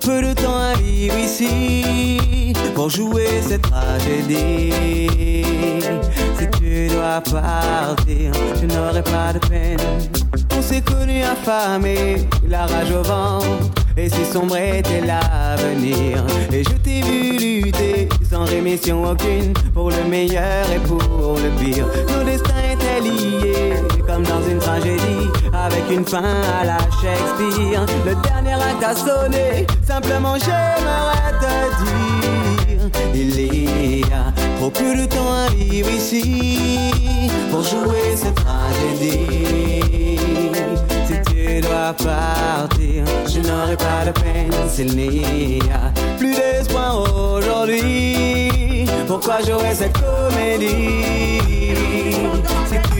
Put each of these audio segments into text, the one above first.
peu de temps à vivre ici pour jouer cette tragédie. Si tu dois partir, je n'aurai pas de peine. On s'est connus affamés, la rage au ventre. Et si sombre était l'avenir Et je t'ai vu lutter sans rémission aucune Pour le meilleur et pour le pire Nos destins comme dans une tragédie Avec une fin à la Shakespeare. Le dernier acte a sonné Simplement j'aimerais te dire Il y a trop peu de temps à vivre ici Pour jouer cette tragédie. Tu dois partir, je n'aurai pas de peine s'il n'y a plus d'espoir aujourd'hui. Pourquoi jouer cette comédie? Si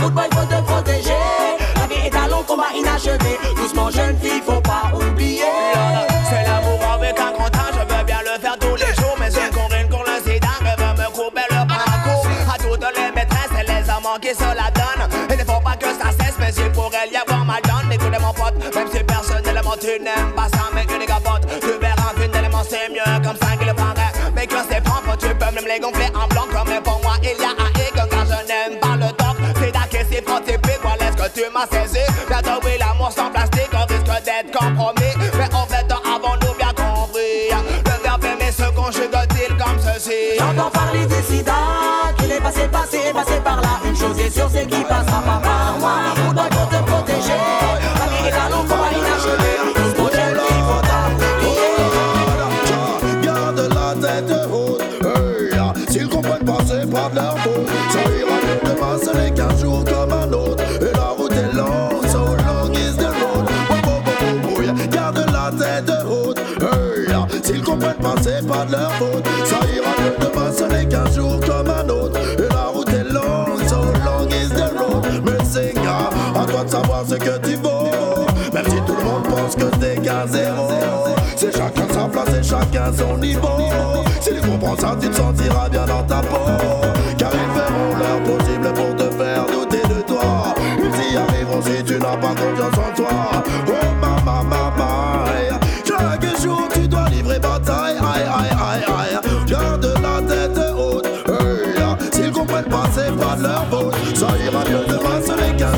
boy, faut te protéger. La vie est un long combat inachevé. Doucement, jeune fille, faut pas oublier. C'est l'amour avec un grand âge, je veux bien le faire tous les jours. Mais c'est qu'on une le sida, je veux me couper le parcours. À toutes les maîtresses et les amants qui se la pourrait y avoir mal donne Écoutez mon pote, même si personnellement tu n'aimes pas ça Mais une gabote, tu verras qu'une élément c'est mieux Comme ça qu'il paraît, mais que c'est propre Tu peux même les gonfler en blanc Comme pour moi il y a un tu m'as saisi. Bientôt oui l'amour sans plastique On risque d'être compromis. Mais en fait avons-nous bien compris. Le verbe aimer se conjugue-t-il comme ceci? J'entends parler du sida Qu'il est passé, passé, passé par là. Une chose est sûre c'est qu'il passera pas par moi ce que tu vaux. Même si tout le monde pense que t'es qu'un zéro. C'est chacun sa place et chacun son niveau. S'ils comprennent ça, tu te sentiras bien dans ta peau. Car ils feront leur possible pour te faire douter de toi. Ils y arriveront si tu n'as pas confiance en toi. Oh maman, maman, chaque jour tu dois livrer bataille. Aïe, aïe, aïe, aïe. Garde la tête haute. Hey, S'ils comprennent pas, c'est pas de leur faute. Ça ira mieux demain, ce n'est qu'un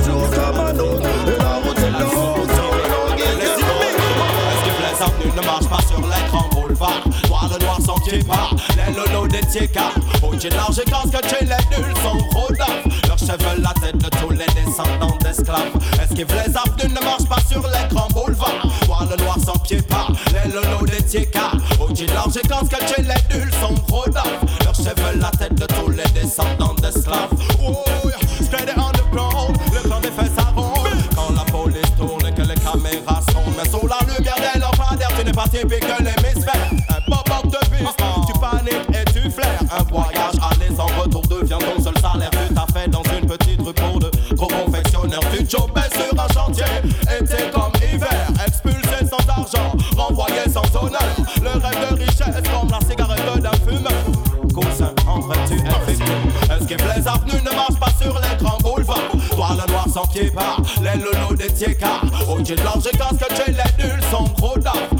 ne marchent pas sur l'écran boulevard? Toi le noir sans pied part, les lolos des tiécards. J'ai large et casque, chez les nuls sont rodolphes. Leurs cheveux, la tête de tous les descendants d'esclaves. Esquive les avenues, ne marche pas sur les grands boulevards? Vois le noir sans pied pas, les lolos des tiécards. J'ai large et casque, chez les nuls sont rodolphes. Leurs cheveux, la tête de tous les descendants d'esclaves. Oh. Typique que les misfères. Un pop-up de vie, tu paniques et tu flaires. Un voyage chopé sur un chantier. Été comme hiver, expulsé sans argent, renvoyé sans honneur. Le rêve de richesse comme la cigarette d'un fumeur. Cousin, en vrai tu es Est-ce que les avenues ne marchent pas sur les grands boulevards? Toi le noir sans pied part, les loulous des tiécards. Au de blanche et casque, chez les nuls sont gros d'arbres.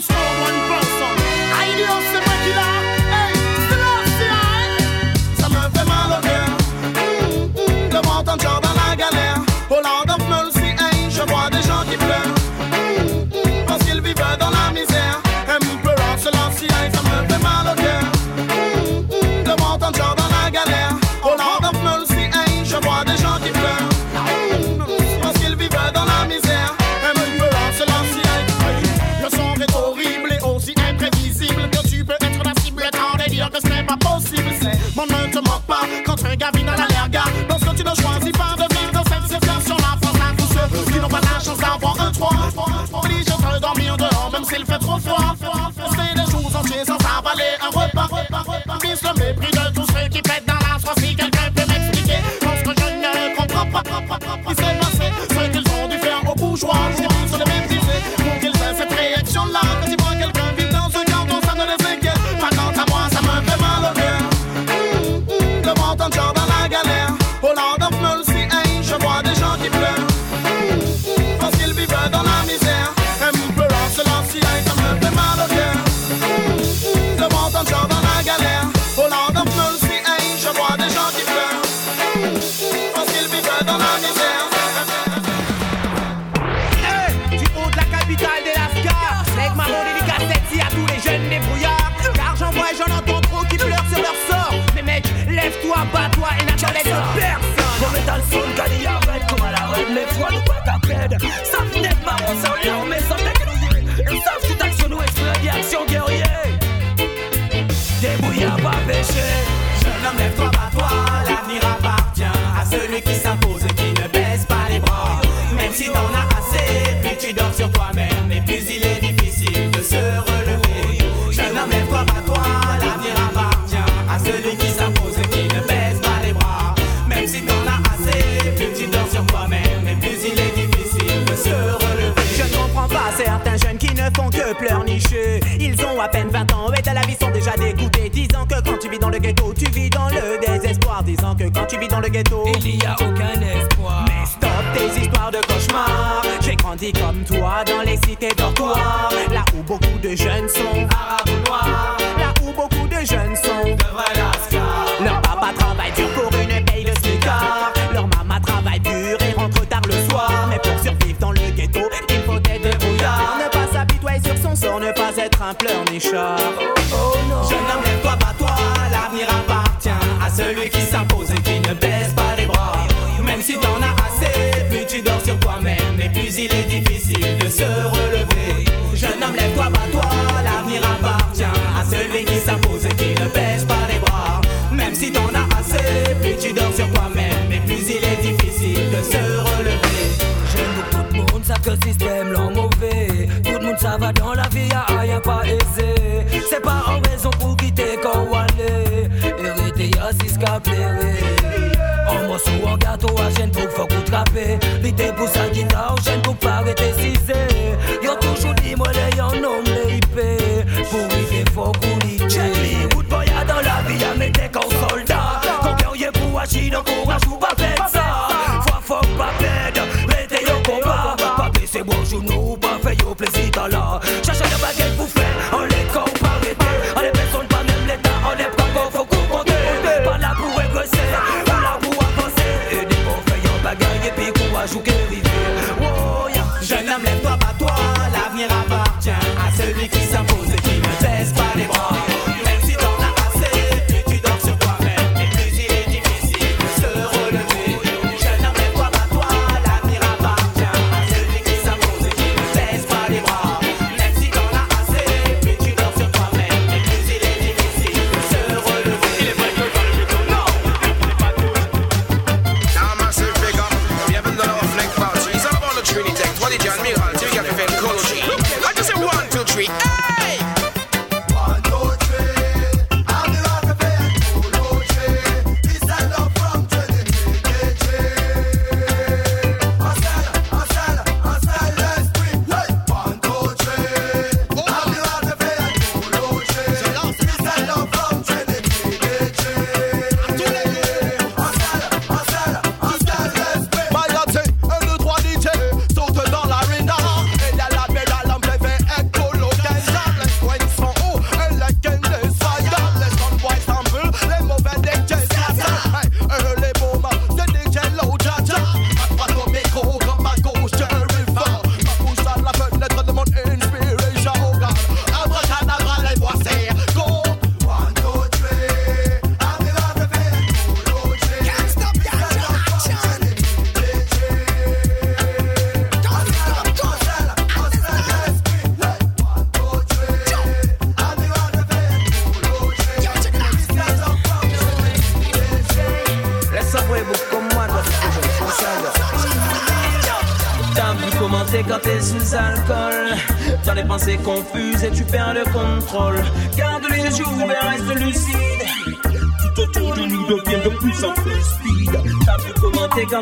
restore one person. I love ne te manque pas quand un gars vient à la lerga. Parce que tu ne choisis pas de vivre dans cette situation là. Pense à tous ceux qui n'ont pas la chance d'avoir un toit. Oblige de dormir dehors, même s'il fait trop froid. C'est des jours entiers sans avaler un repas. Vise le mépris de tous ceux qui pètent dans la soie si quelqu'un. Ghetto, Il y a aucun espoir. mais stop tes histoires de cauchemars. J'ai grandi comme toi dans les cités dortoirs. Là où beaucoup de jeunes sont arabes ou noirs. Là où beaucoup de jeunes sont de vrais lascars. Leur papa travaille dur pour une paye de smicard. Leur maman travaille dur et rentre tard le soir. Mais pour survivre dans le ghetto, il faut être débrouillard. Ne pas s'apitoyer sur son sort, ne pas être un pleurnichard. Oh non. Jeune homme, lève-toi, bats-toi, l'avenir appartient à celui qui s'impose se relever. Jeune homme, lève-toi, bats-toi, l'avenir appartient à celui qui s'impose et qui ne baisse pas les bras. Même si t'en as assez, plus tu dors sur toi-même et plus il est difficile de se relever. J'aime beaucoup tout le monde, savent que le système l'en mauvais. Tout le monde ça va dans la vie, y'a rien pas aisé. C'est pas en raison pour quitter quand on allait. Hérité y'a six cap En morceau, en gâteau, à chaîne pour faut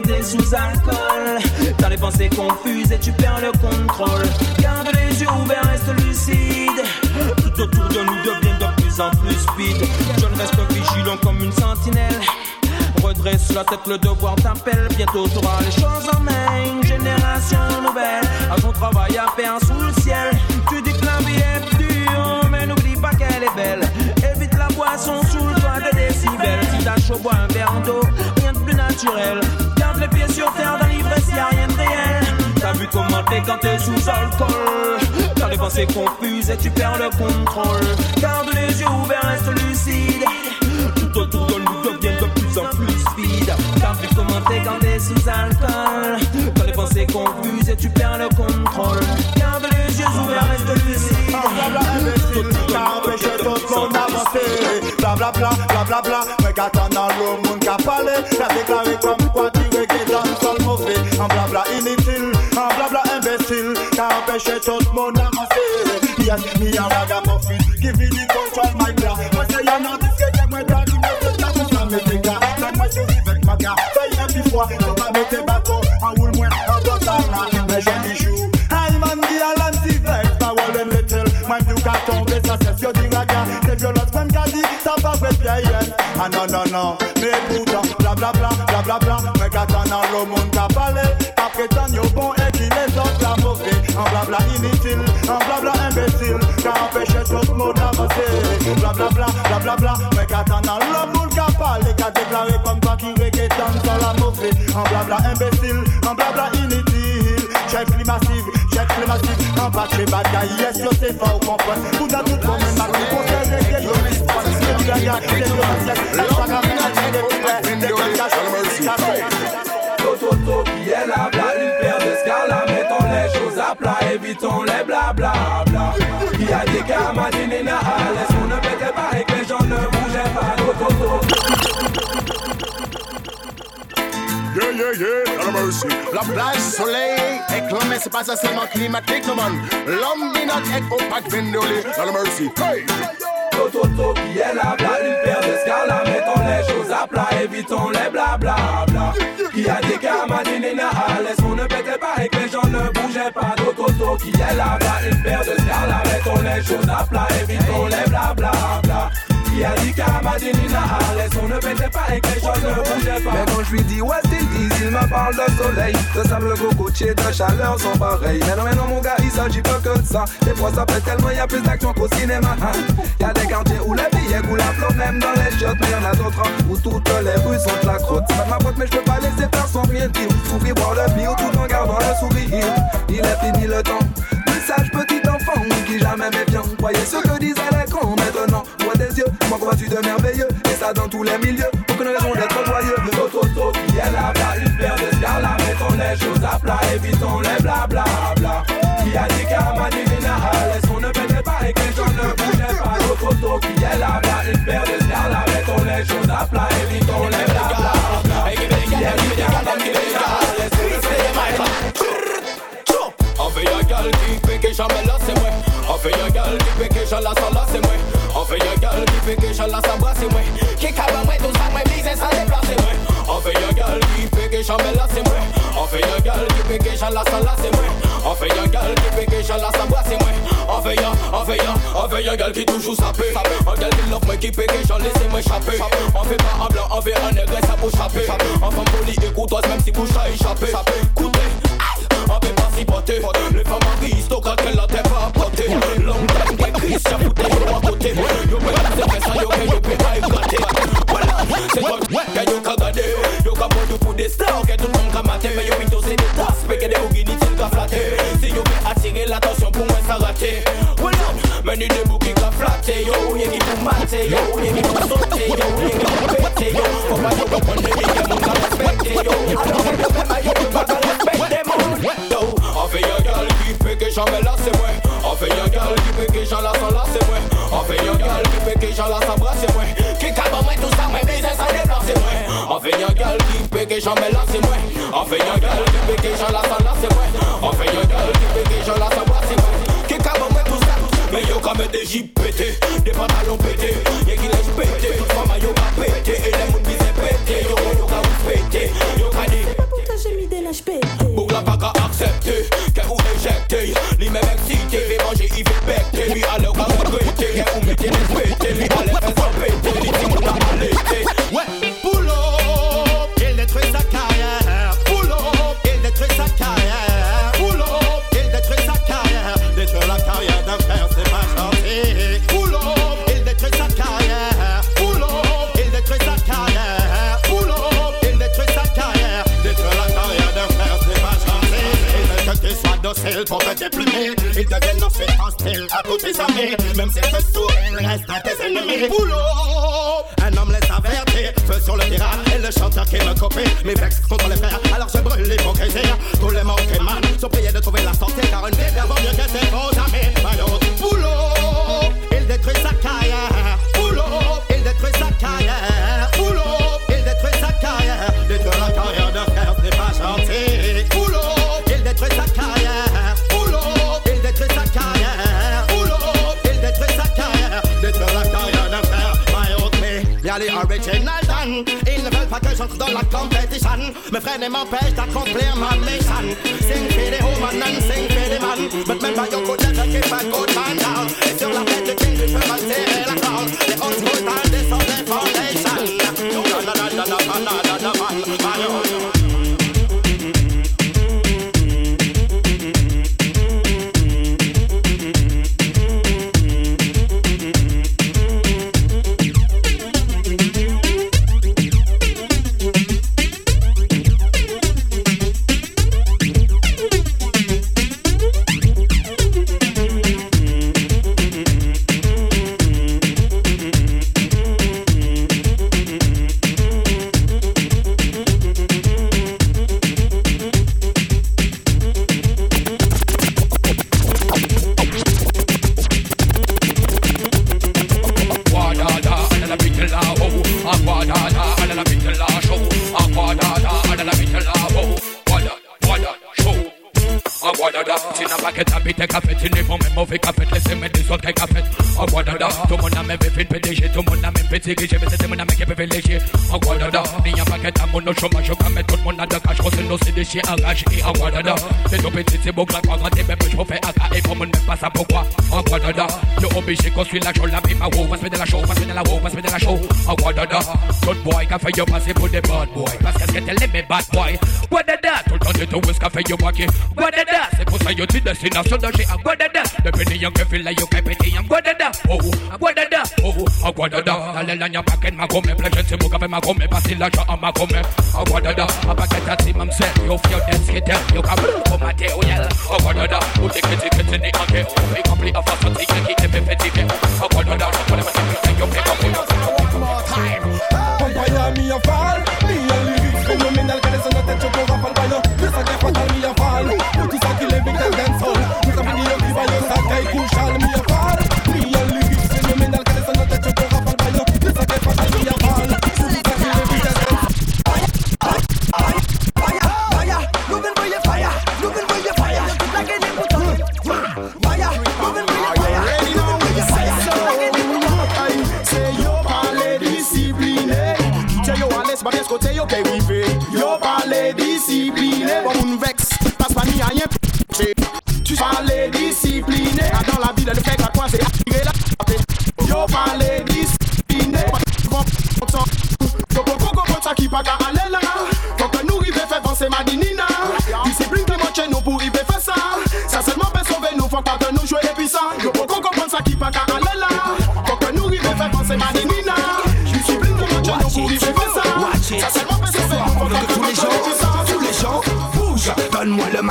t'es sous alcool T'as des pensées confuses et tu perds le contrôle Garde les yeux ouverts, reste lucide Tout autour de nous devient de plus en plus speed Je ne reste vigilant comme une sentinelle Redresse la tête, le devoir t'appelle. Bientôt t'auras les choses en main. Une génération nouvelle. À ton travail à faire sous le ciel. Tu dis que la vie est dure, mais n'oublie pas qu'elle est belle. Évite la boisson sous le toit de décibels. Si t'as chaud, bois un verre d'eau. Rien de plus naturel sur terre dans l'ivresse, y'a rien de réel. T'as vu comment t'es quand t'es sous alcool. T'as des pensées confuses et tu perds le contrôle. Garde les yeux ouverts, reste lucide. Tout autour de nous devient de plus en plus vide. T'as vu comment t'es quand t'es sous alcool. Et tu perds le contrôle. Garde les yeux ouverts, reste lucide. Imbécile, t'as empêché tout le monde d'avancer. Blablabla, blablabla, mais qu'attends dans le monde qu'a parlé. T'as déclaré comme quoi tu dans le sol mauvais. En blabla inutile, en blabla imbécile, t'as empêché tout le monde d'avancer. Yes, me a ragamuffin, give me the control, my girl. Moi c'est y'a non disque, moi t'as dit, mais c'est ta bouche à mes dégâts. Donne-moi ce avec ma gars, fais un petit fois, tu vas mettre tes bateaux, en roule tomber, ça c'est ce que dit raga. C'est violence, même qu'a dit, ça va faire vieillesse. Ah non, non, non, mais pourtant, blablabla, blablabla, mais qu'attends dans le monde qu'a parlé, qu'a prétend yo bon et qui les autres la mauvais. En blabla inutile, en blabla imbécile, qu'a empêché tout le monde d'avancer. Blablabla, blablabla, mais qu'attends dans le monde qu'a parlé, qu'a déclaré comme quoi qui reggae dans sur la mauvais. En blabla imbécile, en blabla inutile, check les massifs, check en bas chez bad guy, yes, yo c'est fort, comprendre. Tout dans tout le monde, ma vie, pour faire reggae, yo c'est du massif, la c'est des pires, des caches, Toto qui est là, bla, une de mettons les choses à plat, évitons les blabla bla. Qui a dit qu'à ma dinina à l'aise, on ne pétait pas et que les ne bougeaient pas, Toto. Yeah, yeah, Lord mercy. La plage, soleil, éclaté, c'est pas ça seulement climatique, non man. L'homme dit notre écho, pas de vendolé, Lord mercy. Hey! Toto qui est là, bla, une paire de scala, mettons les choses à plat, évitons les blabla bla. Qui a dit qu'à ma dinina à l'aise, on ne pétait pas et que les gens ne bougeaient pas, Toto qui est là, bla, une paire de scala, mettons les choses à plat, évitons les blabla bla. Qui a dit qu'à ma dinina à l'aise, on ne pétait pas et que les gens ne bougeaient pas. Mais quand je lui dis West Indies, il me parle de soleil, de sable cocotier, de chaleur sont pareils. Mais non, mais non, mon gars, il s'agit pas que de ça. Des fois, ça fait tellement, y a plus d'action qu'au cinéma. Y a des quartiers où les billets coulent à flot, même dans les chiottes. Mais y en a d'autres hein, où toutes les rues sont de la croûte. C'est ma faute, mais je peux pas laisser faire sans rien dire. Souffrir, boire le bio tout en gardant le sourire. Il est fini le temps. Sage petit enfant qui jamais méfiant. Voyez ce que disaient les grands maintenant. Merveilleux. Et ça dans tous les milieux. Aucune raison d'être joyeux. Qui est là, bla, une paire de scala, mettons les choses à plat, évitons les blabla bla. Qui a dit qu'à à on ne pas et que gens ne bougeaient pas. Toto qui est là, bla, une paire de scala, mettons les choses à plat, évitons les blabla bla. Qui à jamais là c'est moi gal qui j'en la là c'est moi On fait gal qui fait que j'en la sans bras c'est moi Qui cabre moi tout ça moi bise sans déplacer moi On fait un gal qui fait que jamais là c'est moi On fait qui fait que j'en la c'est moi On fait qui fait que j'en la sans bras c'est moi On fait un, on fait on fait qui toujours sapé Un gal qui love moi qui fait que j'en laisse moi On fait pas un blanc, on fait un nègre ça pour chapper. En femme polie et courtoise même si couche a échappé. Écoutez, on peut pas s'y botter Les femmes qu'elle a mais ni des boucs qui ka flatter Yo, y'a qui pour mater Yo, y'a qui pour sauter Yo, y'a qui pour péter Yo, faut pas yo comprendre les gars mon ka respecter Yo, alors que yo peut pas yo peut pas ka respecter mon Yo, on fait un gal qui fait que jamais là c'est moi. On fait un gal qui fait que j'en la sans là c'est moi. On fait un gal qui fait que j'en la sans bras c'est moi. Qui cabre moi tout ça moi bise ça déplace c'est moi. On fait un gal qui fait que jamais là c'est moi. On fait un gal qui fait que j'en la sans là c'est moi. On fait un gal qui fait que j'en la sans bras c'est moi mais yo quand même des pétés, des pantalons pétés, y'a qui laisse péter, toute femme yo ka pété, et les mouns bisent pété, yo yo ka pété, yo j'ai mis des j'entre dans la compétition. Mes frères ne m'empêchent d'accomplir ma mission. Sing for the woman and sing for the man. But remember, you could never keep a good man. Et sur la tête du king, tu peux mal serrer la si cliché, mais c'était mon ami qui privilégié. En Guadada, il n'y a pas qu'à mon chômage, je mets tout le monde à la cache, c'est nos déchets à rage et en Guadada. C'est tout petit, c'est beau, à et pour mon même pas ça pourquoi. En Guadada, je obligé qu'on suit la chose, la bima, on va se mettre de show, on va se mettre de la on va se mettre de la show. Boy, qu'a fait yo passer pour des bad boy. parce qu'est-ce que t'es les bad boys. Guadada, tout le temps de tout, ce qu'a fait yo marquer. Guadada, c'est pour ça yo dis destination de chez en Guadada. Depuis les young, que feel like yo. Oh, en Aguadada, dale el año pa' que magome Plešenci mu gabe magome, pasilača a magome Aguadada, a pa' que taci mam se Jo fio denski tel, jo ka brr po mateo jel Aguadada, u ti keci keci ni angeo Vi kapli a fasa ti keki tebe feti veo Panie... Czy...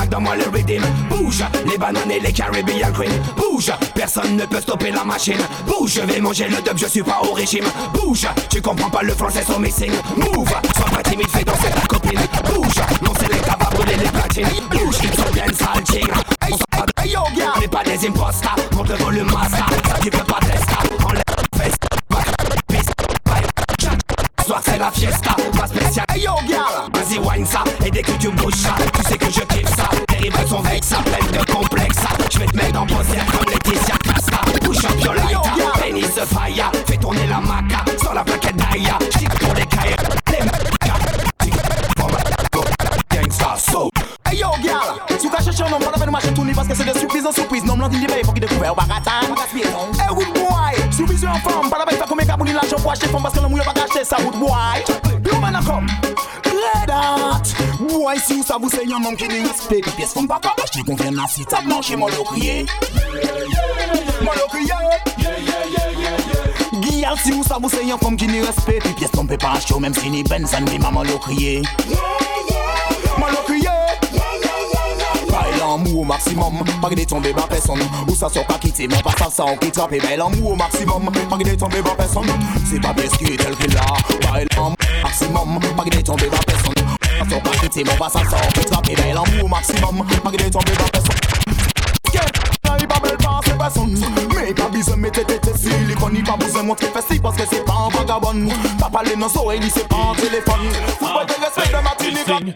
Mac, donne-moi le rhythm. Bouge, les bananes et les Caribbean Queen. Bouge, personne ne peut stopper la machine. Bouge, je vais manger le dub, je suis pas au régime. Bouge, tu comprends pas le français, so missing. Move, sois pas timide, fais danser ta copine. Bouge, non c'est les tabacs, brûler les platines. Bouge, ils sont bien va de- yo, gars. On n'est pas des imposters, montre le volume master. Ça tu peux pas tester, enlève fest. Piste, Soir c'est la fiesta, pas spécial. Hey yo, gars. Vas-y wine ça, et dès que tu bouges ça, tu sais que je kiffe pleine de complexes. Je vais te mettre en position comme Laetitia Casta. Push up your lighter, pénis de fire. Fais tourner la maca, sur la plaquette d'aïa. J'tire pour les cailles, les Gangsta, so. Hey yo, girl, si tu cherches un homme, la peine de marcher tourner parce que c'est de surprise en surprise. Non, m'l'en dit il faut qu'il découvre au baratin. Hey, wood boy, surprise en forme, pas la peine de faire comme un caboulis l'argent pour acheter femme parce que l'homme, il va wood boy. wè si ou sa vou se yon moun ki ni respet Pi piyes fèm baka achti konvien nan si tab manche Mwen yo kriye Mwen yo kriye Giyal si ou sa vou se yon fèm ni respet Pi piyes fèm pe pa achti ou mèm si ni ben san mi maman yo l'amour au maximum, pas de tomber ma personne. Ou ça sort pas quitter, mais pas ça, ça on quitte Mais l'amour au maximum, pas de tomber ma personne. C'est pas parce qu'il est tel qu'il a, maximum, pas de personne. Ça sort pas quitter, mais pas ça, ça on quitte et belle l'amour au maximum, pas de tomber ma personne. Il pas belle pas c'est personne Mais pas besoin de mettre tête silicone Il pas besoin de montrer festif parce que c'est pas un vagabond. T'as parlé dans son et c'est pas un téléphone Faut pas te respect de ma tunique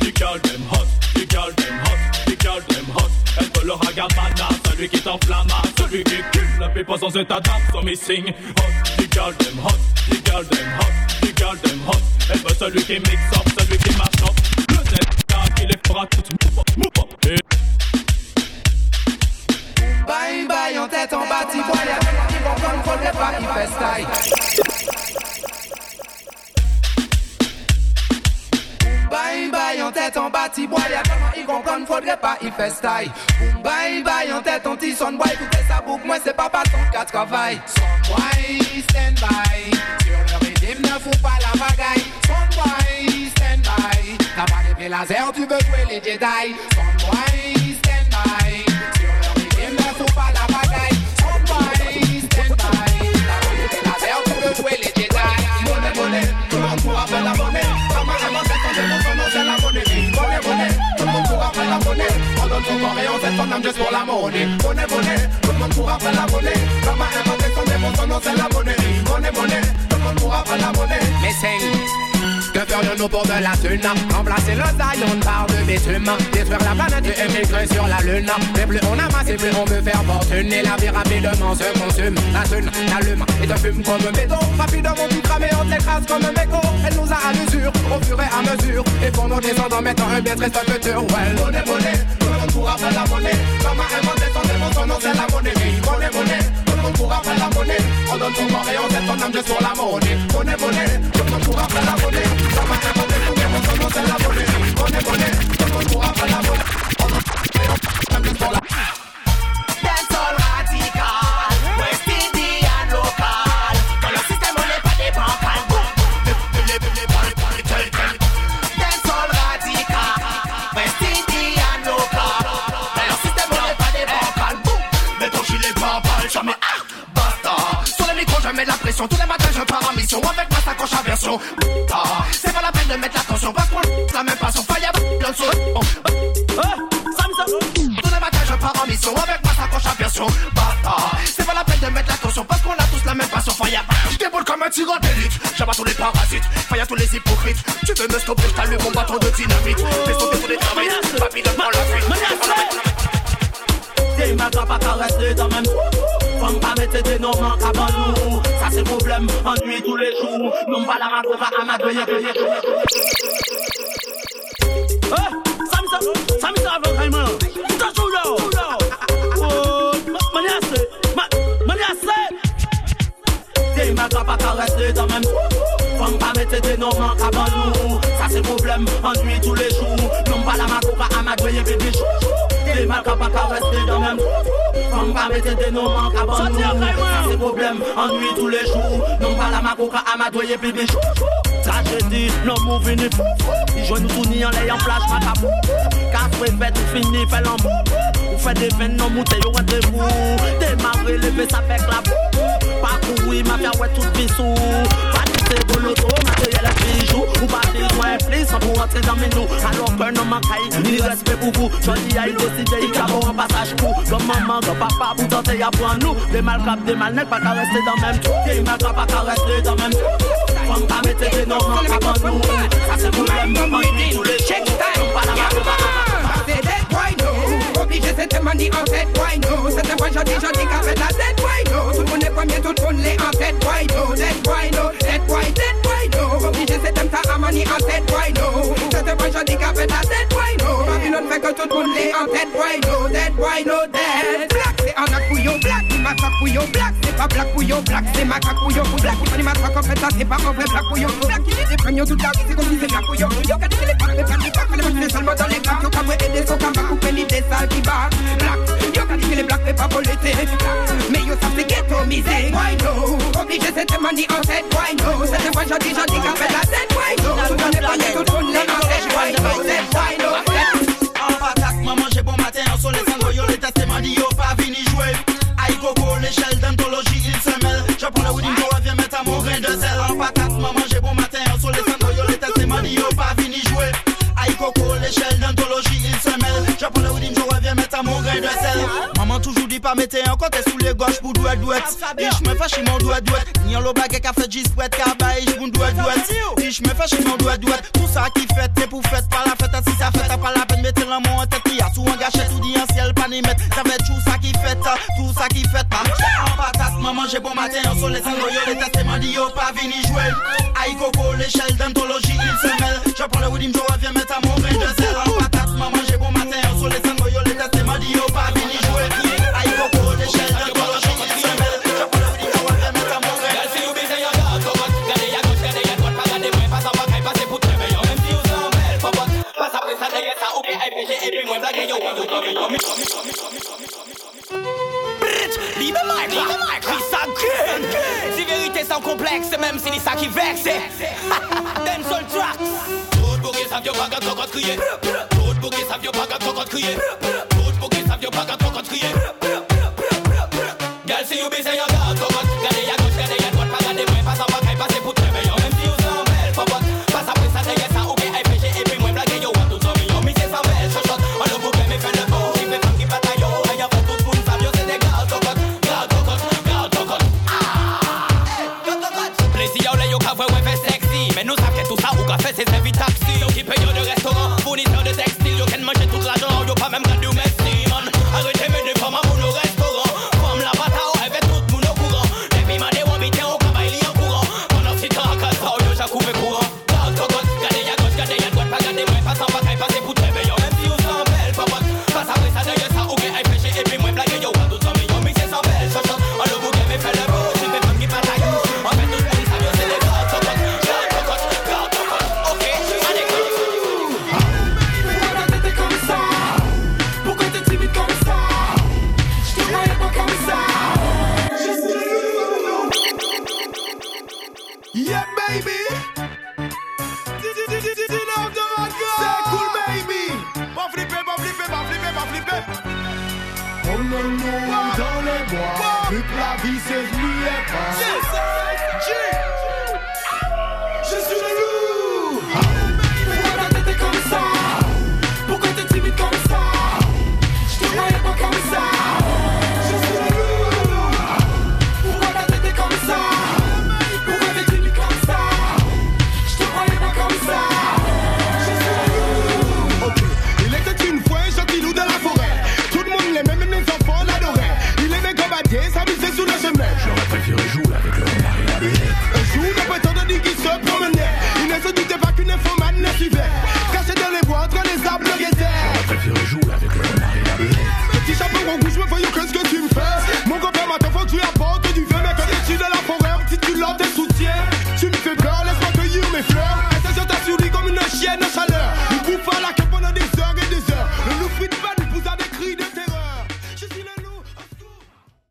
The girl them hot, the girl them hot, the girl them hot. Elle veut le ragabana, celui qui t'enflamme Celui qui cule la pipe sans état d'âme So me sing. Hot, the girl them hot, the girl them hot, the girl them hot. Elle veut celui qui mix up, tête en bas, boy, comme faudrait pas, il fait style. Bye bye en tête en bas, boy, ils comprennent, faudrait pas, fait style. Bye bye en tête en petit son boy, écoutez ça boucle, moi c'est pas pas ton cas travail. Son boy, stand by, sur le rythme ne fous pas la bagaille. Son boy, stand by, t'as pas les laser, tu veux jouer les Jedi. Son boy, son corps et on set ton âme juste pour la monnaie. Monnaie, monnaie, tout le monde pourra faire la monnaie. Maman, maman, c'est ton démon, son nom, c'est la monnaie. Monnaie, monnaie, tout le monde pourra faire la monnaie. Mais c'est que ferions-nous pour de la thune Remplacer le Zion par de bitume. Détruire la planète et émigrer sur la lune. Et plus on amasse et plus on veut faire fortune. Et la vie rapidement se consume. La thune l'allume et te fume comme un béton. Rapidement tout cramé, on t'écrase comme un mégot. Elle nous a à l'usure, au fur et à mesure. Et pour nos descendants mettant un bien triste futur. Ouais, tout le monde pourra faire la monnaie On donne son corps et on jette son âme juste pour la monnaie Monnaie, monnaie, tout le monde pourra faire la monnaie je Pas la de mettre l'attention parce qu'on la même pas sur fire dans son oh. Tous les matins je pars en mission. Avec ma sacoche à version. C'est pas la peine de mettre l'attention parce qu'on a tous la même passion fire. Je déboule comme un tigre d'élite. J'abats tous les parasites. Fire tous les hypocrites. Tu veux me stopper je t'allume mon bâton de dynamite. Fais sauter tous les termites. Papy donne-moi la fuite. T'es ma pas qu'à rester dans même Femme pas mettre des noms avant nous Ça c'est problème, ennui tous les jours. Non pas la main va à ma gueule Eh, Samisa, Samisa avant vraiment T'as tout là Oh, maniasse, maniasse T'es ma pas qu'à rester Femme pas mettre des noms avant nous Ça c'est problème, ennui tous les jours. Non pas la main va à ma gueule bébé chou Des mal ka pa ka reste dan men Fam pa mette de nou man ka ban nou Sa se problem, ennui tous les jours. Non pa la mako ka amadoye pibi Tragédie, non mouvi ni fou I jwen nou touni an lay an flash matabou Ka fwe fet ou fini an mou Ou fe de ven non moute yo rentre mou Demare leve sa fek la pou Pa koui, ma fya wè tout bisou Ou pas besoin plus, sans pour rentrer dans mes nous Alors que non manquaille, ni respect pour vous Johnny a décidé, il a bon un passage pour Comme maman, comme papa, pour tenter à prendre nous Des mal cap, des mal n'est pas qu'à rester dans même tout Des mal cap, pas qu'à rester dans même tout Femme pas mettre des noms, non, pas nous Ça c'est problème, on dit tous les chèques Pas la main, C'est dead, why no. Obligé c'était manie en tête, why no. C'était moi j'en dis, j'en dis qu'avec la tête, why no. Tout le monde est premier, tout le monde l'est en tête, why no. Dead, why no, dead, why, dead, why no? Obligé c'était ta amani en tête, why no? C'était moi j'en dis qu'avec la tête, why no? Babylone fait que tout le monde l'est en tête, why no? Dead, why no, dead Black, c'est en acouillon, black, macaque couillon, black C'est pas black couillon, black, c'est macaque couillon Black, c'est pas les macaques en fait, ça c'est pas en vrai black couillon Black, il est des prégnons toute la vie, c'est comme si c'est black couillon Yo, quand il est pas, mais pas les pas, les matchs, seulement dans les gars Yo, quand vous aidez son combat, couper l'idée sale qui bat Black, yo, quand il est black, mais pas pour l'été Mais yo, ça c'est ghetto, misé Why de tes manies en cette Cette je la en maman j'ai bon matin, en soleil Les tests yo pas vini jouer. En en Les d'anthologie, il se Je je mettre mon grain de sel. Maman toujours dit pas mettez encore t'es sous les gauches duet Ich me fè chiman duet duet Nyan lo bagè ka fè jispwet Ka ich moun me fè mon duet duet Tout sa ki fèt, te pou fèt Pa la fèt, si sa fèt, pa la pen Mette lan moun an tèt ki a sou an gachet Ou di an siel pa ni met Zavè tout sa ki fèt Pa an patas, man manje bon matin. An les angoyo, les testeman di yo Pa vini jwel Ay koko, l'échelle d'antologie Il se taxi. Don't keep a